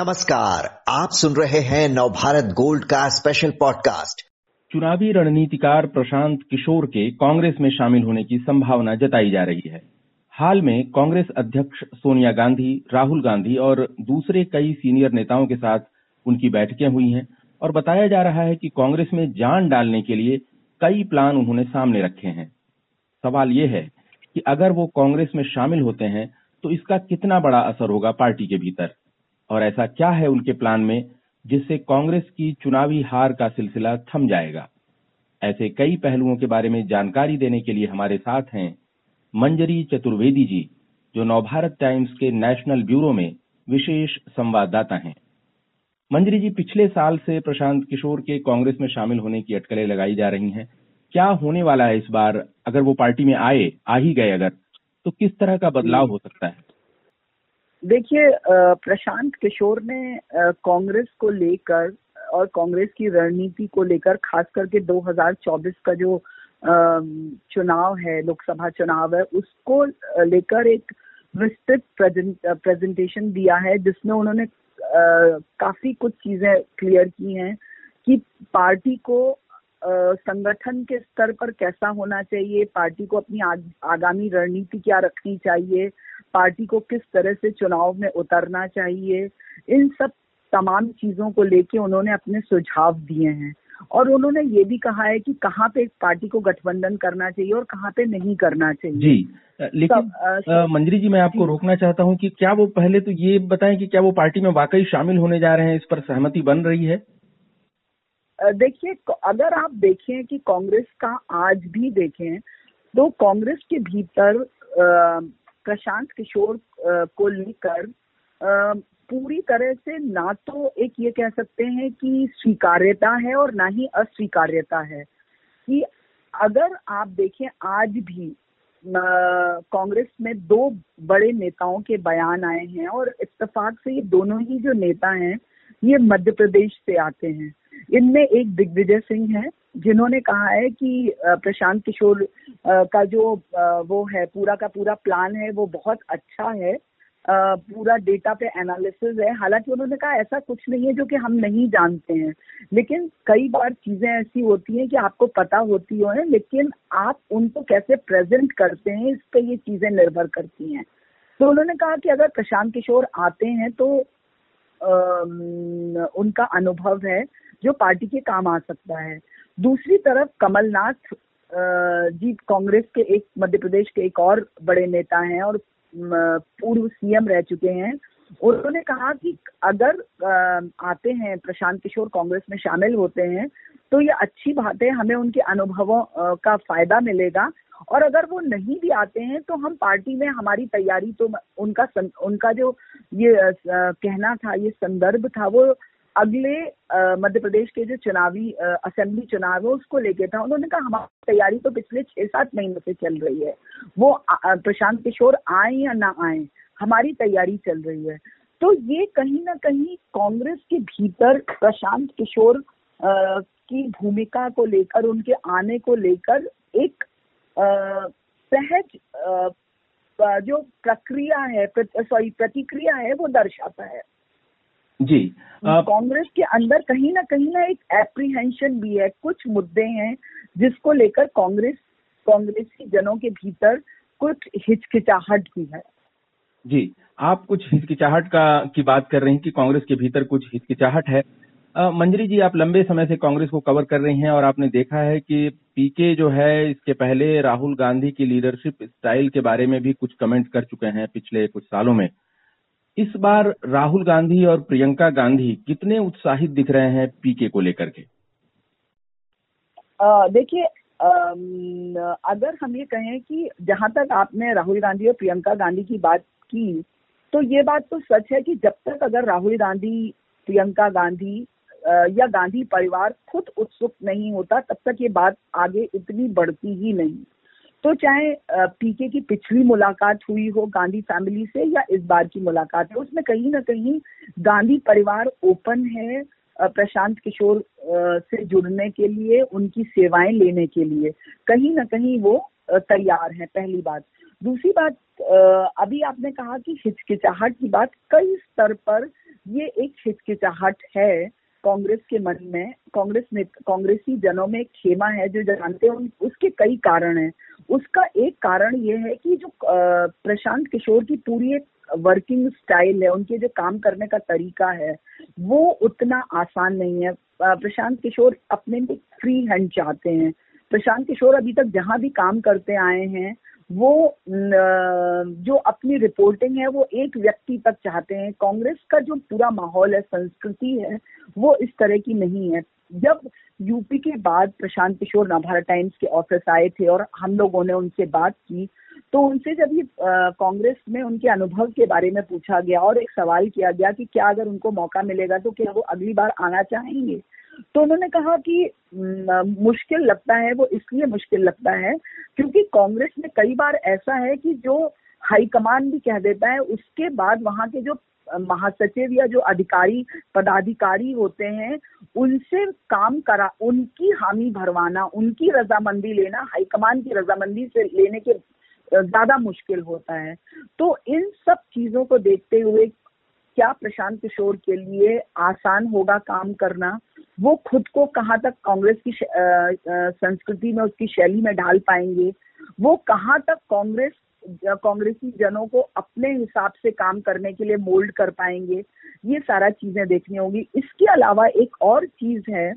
नमस्कार, आप सुन रहे हैं नवभारत गोल्ड का स्पेशल पॉडकास्ट चुनावी रणनीतिकार प्रशांत किशोर के कांग्रेस में शामिल होने की संभावना जताई जा रही है। हाल में कांग्रेस अध्यक्ष सोनिया गांधी, राहुल गांधी और दूसरे कई सीनियर नेताओं के साथ उनकी बैठकें हुई हैं और बताया जा रहा है कि कांग्रेस में जान डालने के लिए कई प्लान उन्होंने सामने रखे हैं। सवाल यह है कि अगर वो कांग्रेस में शामिल होते हैं तो इसका कितना बड़ा असर होगा पार्टी के भीतर? और ऐसा क्या है उनके प्लान में जिससे कांग्रेस की चुनावी हार का सिलसिला थम जाएगा? ऐसे कई पहलुओं के बारे में जानकारी देने के लिए हमारे साथ हैं मंजरी चतुर्वेदी जी, जो नवभारत टाइम्स के नेशनल ब्यूरो में विशेष संवाददाता हैं। मंजरी जी, पिछले साल से प्रशांत किशोर के कांग्रेस में शामिल होने की अटकलें लगाई जा रही हैं। क्या होने वाला है इस बार? अगर वो पार्टी में आए, आ ही गए अगर तो किस तरह का बदलाव हो सकता है? देखिए प्रशांत किशोर ने कांग्रेस को लेकर और कांग्रेस की रणनीति को लेकर, खास करके 2024 का जो चुनाव है, लोकसभा चुनाव है, उसको लेकर एक विस्तृत प्रेजेंटेशन दिया है, जिसमें उन्होंने काफ़ी कुछ चीज़ें क्लियर की हैं कि पार्टी को संगठन के स्तर पर कैसा होना चाहिए, पार्टी को अपनी आगामी रणनीति क्या रखनी चाहिए पार्टी को किस तरह से चुनाव में उतरना चाहिए इन सब तमाम चीज़ों को लेके उन्होंने अपने सुझाव दिए हैं। और उन्होंने ये भी कहा है कि कहाँ पे पार्टी को गठबंधन करना चाहिए और कहाँ पे नहीं करना चाहिए। जी लेकिन मंजरी जी मैं आपको रोकना चाहता हूँ कि क्या वो पहले तो ये बताएँ कि क्या वो पार्टी में वाकई शामिल होने जा रहे हैं इस पर सहमति बन रही है? देखिए अगर आप देखें कि कांग्रेस का आज भी देखें तो कांग्रेस के भीतर प्रशांत किशोर को लेकर पूरी तरह से ना तो एक ये कह सकते हैं कि स्वीकार्यता है और ना ही अस्वीकार्यता है कि अगर आप देखें आज भी कांग्रेस में दो बड़े नेताओं के बयान आए हैं और इत्तेफाक से ये दोनों ही जो नेता हैं, ये मध्य प्रदेश से आते हैं। इनमें एक दिग्विजय सिंह है जिन्होंने कहा है कि प्रशांत किशोर का जो वो है पूरा का पूरा प्लान है वो बहुत अच्छा है। पूरा डेटा पे एनालिसिस है। हालाँकि उन्होंने कहा ऐसा कुछ नहीं है जो कि हम नहीं जानते हैं। लेकिन कई बार चीज़ें ऐसी होती हैं कि आपको पता होती हो है लेकिन आप उनको कैसे प्रेजेंट करते हैं इस पर ये चीज़ें निर्भर करती हैं। तो उन्होंने कहा कि अगर प्रशांत किशोर आते हैं तो आ, उनका अनुभव है जो पार्टी के काम आ सकता है। दूसरी तरफ़ कमलनाथ जी कांग्रेस के एक, मध्य प्रदेश के एक और बड़े नेता हैं और पूर्व सीएम रह चुके हैं। उन्होंने कहा कि अगर आते हैं, प्रशांत किशोर कांग्रेस में शामिल होते हैं तो ये अच्छी बात है हमें उनके अनुभवों का फ़ायदा मिलेगा। और अगर वो नहीं भी आते हैं तो हम पार्टी में हमारी तैयारी तो उनका उनका जो ये कहना था, ये संदर्भ था, वो अगले मध्य प्रदेश के जो चुनावी असेंबली चुनाव है, उसको लेके था, उन्होंने कहा, हमारी तैयारी तो पिछले छह सात महीनों से चल रही है। वो प्रशांत किशोर आए या ना आए, हमारी तैयारी चल रही है। तो ये कहीं ना कहीं कांग्रेस के भीतर प्रशांत किशोर की भूमिका को लेकर, उनके आने को लेकर एक सहज जो प्रक्रिया है सॉरी, प्रतिक्रिया है, वो दर्शाता है। जी। कांग्रेस के अंदर कहीं ना कहीं ना एक एप्रीहेंशन भी है कुछ मुद्दे हैं जिसको लेकर कांग्रेस कांग्रेसी जनों के भीतर कुछ हिचकिचाहट भी है। जी आप कुछ हिचकिचाहट का की बात कर रही हैं कि कांग्रेस के भीतर कुछ हिचकिचाहट है। मंजरी जी आप लंबे समय से कांग्रेस को कवर कर रही हैं और आपने देखा है कि पीके जो है इसके पहले राहुल गांधी की लीडरशिप स्टाइल के बारे में भी कुछ कमेंट कर चुके हैं पिछले कुछ सालों में। इस बार राहुल गांधी और प्रियंका गांधी कितने उत्साहित दिख रहे हैं पीके को लेकर के? देखिए अगर हम ये कहें कि जहाँ तक आपने राहुल गांधी और प्रियंका गांधी की बात की तो ये बात तो सच है कि जब तक अगर राहुल गांधी, प्रियंका गांधी या गांधी परिवार खुद उत्सुक नहीं होता, तब तक ये बात आगे इतनी बढ़ती ही नहीं। तो चाहे पीके की पिछली मुलाकात हुई हो गांधी फैमिली से या इस बार की मुलाकात है, उसमें कहीं ना कहीं गांधी परिवार ओपन है प्रशांत किशोर से जुड़ने के लिए, उनकी सेवाएँ लेने के लिए। कहीं ना कहीं वो तैयार है, पहली बात। दूसरी बात अभी आपने कहा कि हिचकिचाहट की बात, कई स्तर पर ये एक हिचकिचाहट है। कांग्रेस के मन में, कांग्रेस कांग्रेसी जनों में एक खेमा है जो जानते हैं उसके कई कारण हैं। उसका एक कारण ये है कि जो प्रशांत किशोर की पूरी एक वर्किंग स्टाइल है, उनके जो काम करने का तरीका है, वो उतना आसान नहीं है। प्रशांत किशोर अपने में फ्री हैंड चाहते हैं। प्रशांत किशोर अभी तक जहाँ भी काम करते आए हैं वो जो अपनी रिपोर्टिंग है, वो एक व्यक्ति तक चाहते हैं। कांग्रेस का जो पूरा माहौल है, संस्कृति है, वो इस तरह की नहीं है। जब यूपी के बाद प्रशांत किशोर नवभारत टाइम्स के ऑफ़िस आए थे और हम लोगों ने उनसे बात की तो उनसे जब ये कांग्रेस में उनके अनुभव के बारे में पूछा गया और एक सवाल किया गया कि क्या अगर उनको मौका मिलेगा तो क्या वो अगली बार आना चाहेंगे? तो उन्होंने कहा कि मुश्किल लगता है, वो इसलिए मुश्किल लगता है, क्योंकि कांग्रेस में कई बार ऐसा है कि जो हाईकमान भी कह देता है, उसके बाद वहाँ के जो महासचिव या जो अधिकारी, पदाधिकारी होते हैं, उनसे काम करा, उनकी हामी भरवाना, उनकी रजामंदी लेना, हाईकमान की रजामंदी से लेने के ज़्यादा मुश्किल होता है। तो इन सब चीज़ों को देखते हुए क्या प्रशांत किशोर के लिए आसान होगा काम करना? वो खुद को कहाँ तक कांग्रेस की संस्कृति में, उसकी शैली में ढाल पाएँगे, वो कहाँ तक कांग्रेस कांग्रेसी जनों को अपने हिसाब से काम करने के लिए मोल्ड कर पाएँगे, ये सारा चीज़ें देखनी होगी। इसके अलावा एक और चीज़ है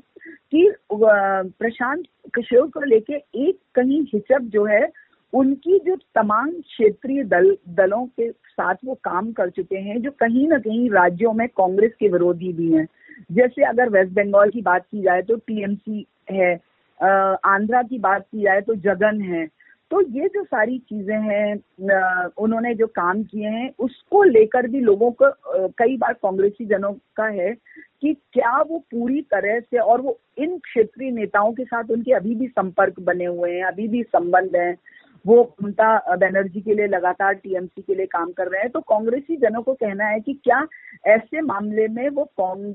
कि प्रशांत किशोर को लेके एक कहीं हिचक जो है, उनकी जो तमाम क्षेत्रीय दल, दलों के साथ वो काम कर चुके हैं, जो कहीं ना कहीं राज्यों में कांग्रेस के विरोधी भी हैं। जैसे अगर वेस्ट बंगाल की बात की जाए तो टीएमसी है आंध्रा की बात की जाए तो जगन है। तो ये जो सारी चीज़ें हैं उन्होंने जो काम किए हैं, उसको लेकर भी लोगों को कई बार कांग्रेसी जनों का है कि क्या वो पूरी तरह से और वो इन क्षेत्रीय नेताओं के साथ उनके अभी भी संपर्क बने हुए हैं, अभी भी संबंध हैं, वो ममता बनर्जी के लिए लगातार टीएमसी के लिए काम कर रहे हैं। तो कांग्रेसी जनों को कहना है कि क्या ऐसे मामले में वो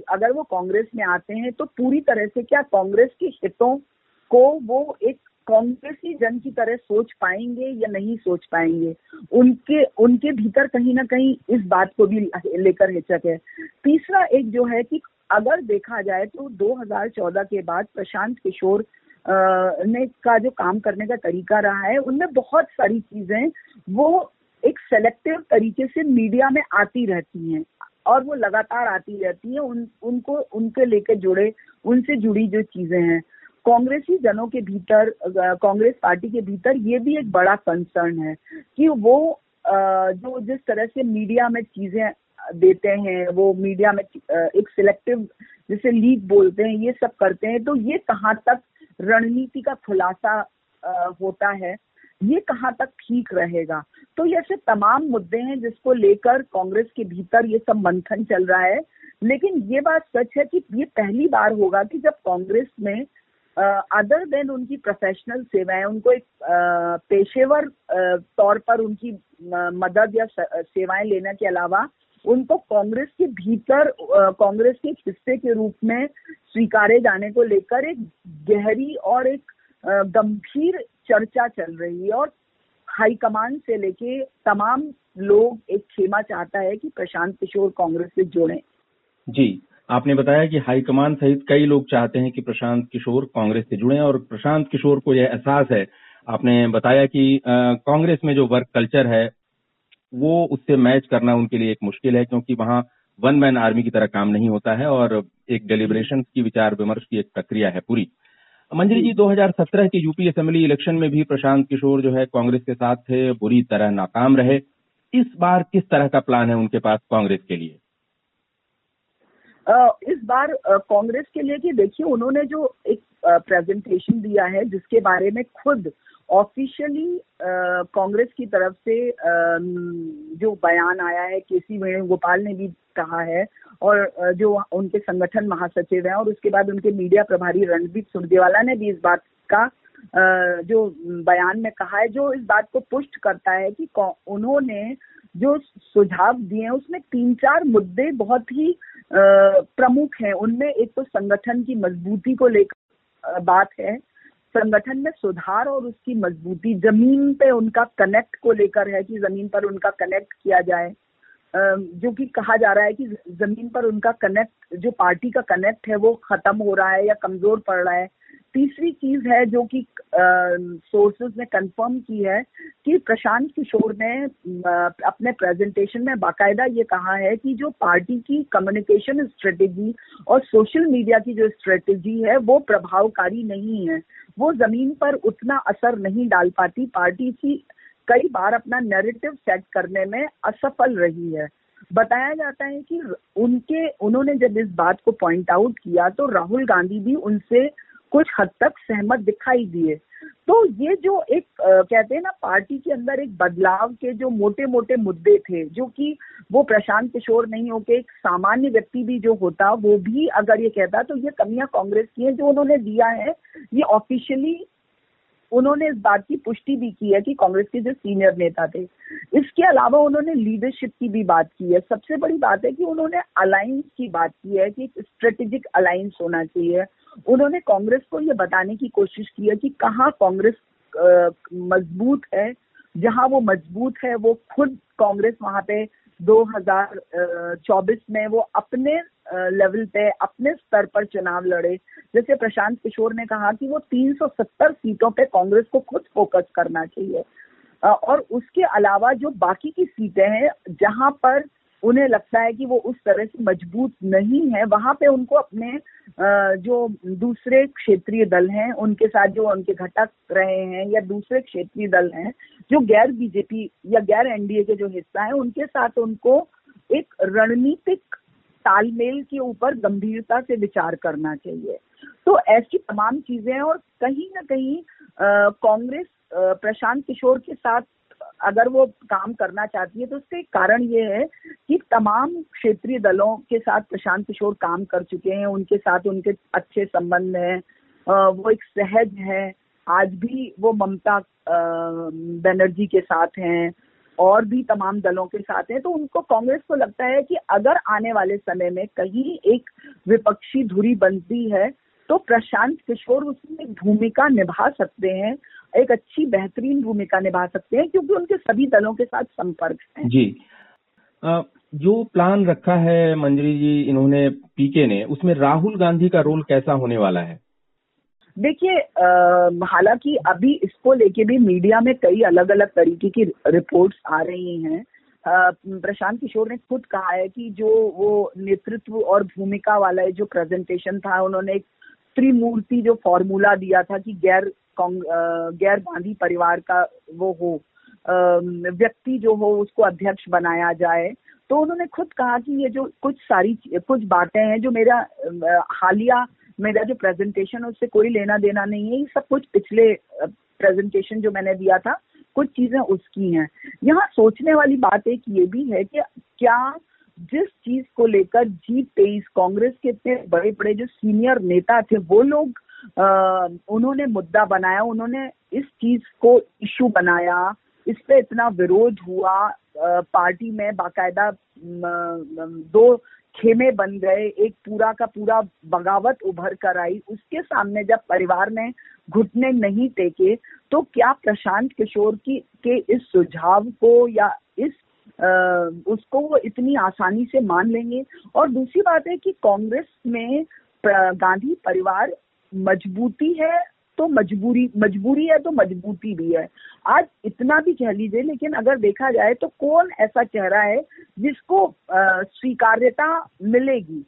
अगर वो कांग्रेस में आते हैं तो पूरी तरह से क्या कांग्रेस के हितों को वो एक कांग्रेसी जन की तरह सोच पाएँगे या नहीं सोच पाएँगे? उनके उनके भीतर कहीं ना कहीं इस बात को भी लेकर हिचक है। तीसरा एक जो है कि अगर देखा जाए तो 2014 के बाद प्रशांत किशोर ने का जो काम करने का तरीका रहा है, उनमें बहुत सारी चीज़ें वो एक सेलेक्टिव तरीके से मीडिया में आती रहती हैं। और वो लगातार आती रहती है, उन, उनको, उनके लेकर जुड़े, उनसे जुड़ी जो चीज़ें हैं। कांग्रेसी जनों के भीतर कांग्रेस पार्टी के भीतर ये भी एक बड़ा कंसर्न है कि वो जो जिस तरह से मीडिया में चीज़ें देते हैं, वो मीडिया में एक सिलेक्टिव जिसे लीक बोलते हैं, ये सब करते हैं तो ये कहाँ तक रणनीति का खुलासा होता है? ये कहाँ तक ठीक रहेगा? तो ये ऐसे तमाम मुद्दे हैं जिसको लेकर कांग्रेस के भीतर ये सब मंथन चल रहा है। लेकिन ये बात सच है कि ये पहली बार होगा कि जब कांग्रेस में अदर देन उनकी प्रोफेशनल सेवाएँ, उनको एक पेशेवर तौर पर उनकी मदद या सेवाएँ लेने के अलावा उनको कांग्रेस के भीतर कांग्रेस के हिस्से के रूप में स्वीकारे जाने को लेकर एक गहरी और एक गंभीर चर्चा चल रही है और हाईकमान से लेके तमाम लोग एक खेमा चाहता है कि प्रशांत किशोर कांग्रेस से जुड़े। जी, आपने बताया कि हाईकमान सहित कई लोग चाहते हैं कि प्रशांत किशोर कांग्रेस से जुड़े और प्रशांत किशोर को यह एहसास है। आपने बताया कि कांग्रेस में जो वर्क कल्चर है, वो उससे मैच करना उनके लिए एक मुश्किल है क्योंकि वहाँ वन मैन आर्मी की तरह काम नहीं होता है और एक डेलिब्रेशन की विचार विमर्श की एक प्रक्रिया है पूरी। मंजरी जी 2017 के यूपी असेंबली इलेक्शन में भी प्रशांत किशोर जो है कांग्रेस के साथ थे, बुरी तरह नाकाम रहे। इस बार किस तरह का प्लान है उनके पास कांग्रेस के लिए? इस बार कांग्रेस के लिए कि देखिए, उन्होंने जो एक प्रेजेंटेशन दिया है, जिसके बारे में खुद ऑफिशियली कांग्रेस की तरफ़ से जो बयान आया है के सी वेणुगोपाल ने भी कहा है, और जो उनके संगठन महासचिव हैं, और उसके बाद उनके मीडिया प्रभारी रणदीप सुरजेवाला ने भी इस बात का जो बयान में कहा है, जो इस बात को पुष्ट करता है कि, उन्होंने जो सुझाव दिए हैं, उसमें तीन चार मुद्दे बहुत ही प्रमुख हैं। उनमें एक तो संगठन की मजबूती को लेकर बात है। संगठन में सुधार और उसकी मजबूती, ज़मीन पे उनका कनेक्ट को लेकर है कि ज़मीन पर उनका कनेक्ट किया जाए। जो कि कहा जा रहा है कि ज़मीन पर उनका कनेक्ट जो पार्टी का कनेक्ट है, वो खत्म हो रहा है या कमज़ोर पड़ रहा है। तीसरी चीज़ है जो कि सोर्सेज ने कंफर्म की है कि प्रशांत किशोर ने अपने प्रेजेंटेशन में बाकायदा ये कहा है कि जो पार्टी की कम्युनिकेशन स्ट्रेटेजी और सोशल मीडिया की जो स्ट्रेटेजी है, वो प्रभावकारी नहीं है। वो ज़मीन पर उतना असर नहीं डाल पाती। पार्टी की कई बार अपना नैरेटिव सेट करने में असफल रही है। बताया जाता है कि उनके, उन्होंने जब इस बात को पॉइंट आउट किया तो राहुल गांधी भी उनसे कुछ हद तक सहमत दिखाई दिए। तो ये जो एक आ, कहते हैं ना पार्टी के अंदर एक बदलाव के जो मोटे मोटे मुद्दे थे जो कि वो प्रशांत किशोर नहीं होके एक सामान्य व्यक्ति भी जो होता वो भी अगर ये कहता तो ये कमियाँ कांग्रेस की है जो उन्होंने दिया है ये ऑफिशियली उन्होंने इस बात की पुष्टि भी की है कि कांग्रेस के जो सीनियर नेता थे, इसके अलावा उन्होंने लीडरशिप की भी बात की है। सबसे बड़ी बात है कि उन्होंने अलायंस की बात की है कि स्ट्रेटेजिक अलायंस होना चाहिए। उन्होंने कांग्रेस को ये बताने की कोशिश की है कि कहाँ कांग्रेस मज़बूत है, जहाँ वो मज़बूत है, वो खुद कांग्रेस वहाँ पे 2024 में वो अपने लेवल पे, अपने स्तर पर चुनाव लड़े। जैसे प्रशांत किशोर ने कहा कि वो 370 सीटों पे कांग्रेस को खुद फोकस करना चाहिए। और उसके अलावा जो बाकी की सीटें हैं, जहाँ पर उन्हें लगता है कि वो उस तरह से मज़बूत नहीं है। वहाँ पे उनको अपने जो दूसरे क्षेत्रीय दल हैं, उनके साथ जो उनके घटक रहे हैं या दूसरे क्षेत्रीय दल हैं, जो गैर बीजेपी या गैर एनडीए के जो हिस्सा है, उनके साथ उनको एक रणनीतिक तालमेल के ऊपर गंभीरता से विचार करना चाहिए। तो ऐसी तमाम चीज़ें और कहीं ना कहीं कांग्रेस प्रशांत किशोर के साथ अगर वो काम करना चाहती है तो उसके कारण ये है कि तमाम क्षेत्रीय दलों के साथ प्रशांत किशोर काम कर चुके हैं, उनके साथ उनके अच्छे संबंध हैं वो एक सहज है, आज भी वो ममता बनर्जी के साथ हैं और भी तमाम दलों के साथ हैं तो उनको कांग्रेस को लगता है कि अगर आने वाले समय में कहीं एक विपक्षी धुरी बनती है तो प्रशांत किशोर उसमें भूमिका निभा सकते हैं एक अच्छी बेहतरीन भूमिका निभा सकते हैं क्योंकि उनके सभी दलों के साथ संपर्क है। जी। आ, जो प्लान रखा है मंजरी जी इन्होंने पीके ने उसमें राहुल गांधी का रोल कैसा होने वाला है? देखिए हालाँकि अभी इसको लेके भी मीडिया में कई अलग अलग तरीके की रिपोर्ट्स आ रही हैं। प्रशांत किशोर ने खुद कहा है कि जो वो नेतृत्व और भूमिका वाला जो प्रेजेंटेशन था उन्होंने एक त्रिमूर्ति जो फॉर्मूला दिया था कि गैर गैर गांधी परिवार का वो हो व्यक्ति जो हो उसको अध्यक्ष बनाया जाए। तो उन्होंने खुद कहा कि ये जो कुछ सारी, कुछ बातें हैं जो मेरा हालिया, मेरा जो प्रेजेंटेशन है, उससे कोई लेना देना नहीं है। ये सब कुछ पिछले प्रेजेंटेशन जो मैंने दिया था, कुछ चीज़ें उसकी हैं। यहाँ सोचने वाली बात एक ये भी है कि क्या जिस चीज़ को लेकर जी तेईस कांग्रेस के इतने बड़े बड़े जो सीनियर नेता थे वो लोग आ, उन्होंने मुद्दा बनाया उन्होंने इस चीज़ को इशू बनाया इस पे इतना विरोध हुआ आ, पार्टी में बाकायदा दो खेमे बन गए एक पूरा का पूरा बगावत उभर कर आई उसके सामने जब परिवार ने घुटने नहीं टेके तो क्या प्रशांत किशोर की के इस सुझाव को या इस उसको वो इतनी आसानी से मान लेंगे। और दूसरी बात है कि कांग्रेस में गांधी परिवार मजबूती है तो मजबूरी मजबूरी है तो मजबूती भी है। आज इतना भी कह लीजिए, लेकिन अगर देखा जाए तो कौन ऐसा चेहरा है जिसको स्वीकार्यता मिलेगी?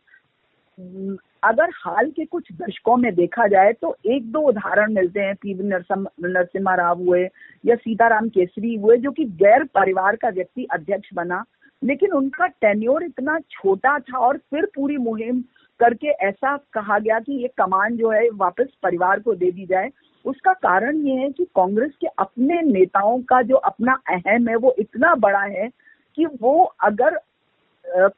अगर हाल के कुछ दशकों में देखा जाए तो एक दो उदाहरण मिलते हैं, पी नरसिम्हा राव हुए या सीताराम केसरी हुए, जो कि गैर परिवार का व्यक्ति अध्यक्ष बना, लेकिन उनका टेन्योर इतना छोटा था और फिर पूरी मुहिम करके ऐसा कहा गया कि ये कमान जो है वापस परिवार को दे दी जाए। उसका कारण ये है कि कांग्रेस के अपने नेताओं का जो अपना अहम है वो इतना बड़ा है कि वो अगर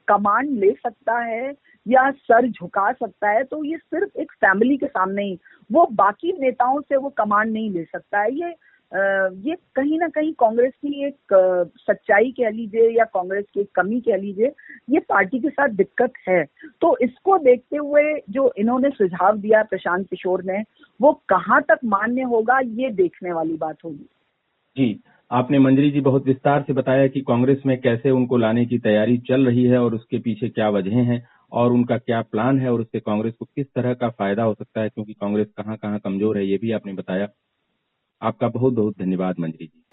कमांड ले सकता है या सर झुका सकता है तो ये सिर्फ़ एक फैमिली के सामने ही, वो बाकी नेताओं से वो कमांड नहीं ले सकता है। ये ये कहीं ना कहीं कांग्रेस की एक सच्चाई कह लीजिए या कांग्रेस की एक कमी कह लीजिए, ये पार्टी के साथ दिक्कत है। तो इसको देखते हुए जो इन्होंने सुझाव दिया प्रशांत किशोर ने, वो कहाँ तक मान्य होगा, ये देखने वाली बात होगी। जी, आपने मंजरी जी बहुत विस्तार से बताया कि कांग्रेस में कैसे उनको लाने की तैयारी चल रही है और उसके पीछे क्या वजह हैं। और उनका क्या प्लान है और उससे कांग्रेस को किस तरह का फ़ायदा हो सकता है, क्योंकि कांग्रेस कहाँ कहाँ कमज़ोर है, ये भी आपने बताया। आपका बहुत बहुत धन्यवाद मंजरी जी।